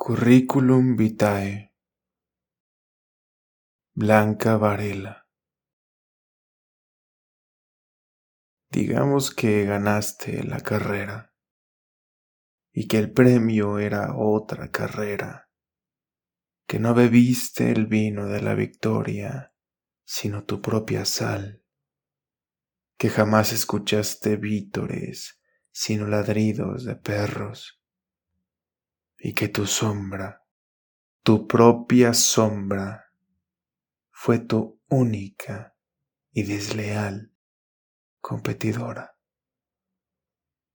Curriculum vitae. Blanca Varela. Digamos que ganaste la carrera y que el premio era otra carrera, que no bebiste el vino de la victoria, sino tu propia sal, que jamás escuchaste vítores, sino ladridos de perros, y que tu sombra, tu propia sombra, fue tu única y desleal competidora.